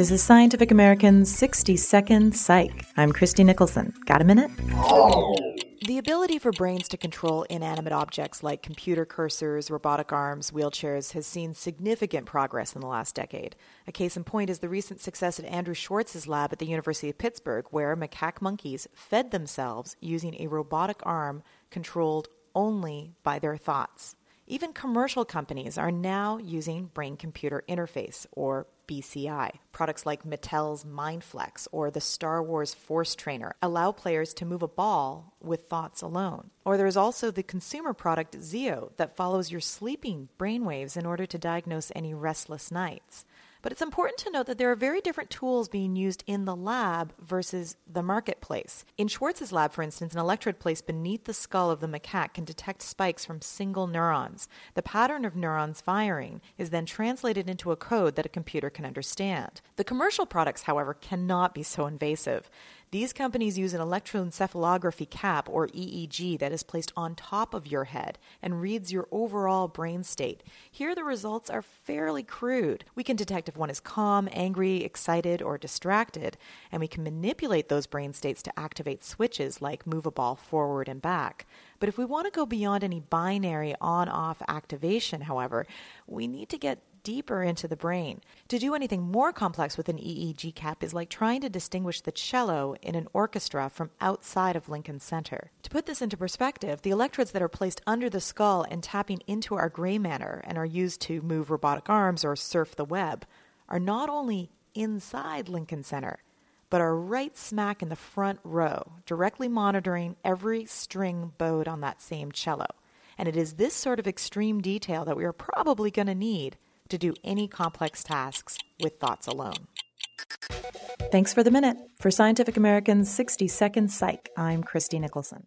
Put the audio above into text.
This is Scientific American's 60 Second Psych. I'm Christie Nicholson. Got a minute? The ability for brains to control inanimate objects like computer cursors, robotic arms, wheelchairs has seen significant progress in the last decade. A case in point is the recent success at Andrew Schwartz's lab at the University of Pittsburgh, where macaque monkeys fed themselves using a robotic arm controlled only by their thoughts. Even commercial companies are now using brain computer interface, or BCI. Products like Mattel's MindFlex or the Star Wars Force Trainer allow players to move a ball with thoughts alone. Or there is also the consumer product Zeo that follows your sleeping brainwaves in order to diagnose any restless nights. But it's important to note that there are very different tools being used in the lab versus the marketplace. In Schwartz's lab, for instance, an electrode placed beneath the skull of the macaque can detect spikes from single neurons. The pattern of neurons firing is then translated into a code that a computer can understand. The commercial products, however, cannot be so invasive. These companies use an electroencephalography cap, or EEG, that is placed on top of your head and reads your overall brain state. Here, the results are fairly crude. We can detect if one is calm, angry, excited, or distracted, and we can manipulate those brain states to activate switches like move a ball forward and back. But if we want to go beyond any binary on off activation, however, we need to get deeper into the brain. To do anything more complex with an EEG cap is like trying to distinguish the cello in an orchestra from outside of Lincoln Center. To put this into perspective, the electrodes that are placed under the skull and tapping into our gray matter and are used to move robotic arms or surf the web are not only inside Lincoln Center, but are right smack in the front row, directly monitoring every string bowed on that same cello. And it is this sort of extreme detail that we are probably going to need to do any complex tasks with thoughts alone. Thanks for the minute. For Scientific American's 60 Second Psych, I'm Christie Nicholson.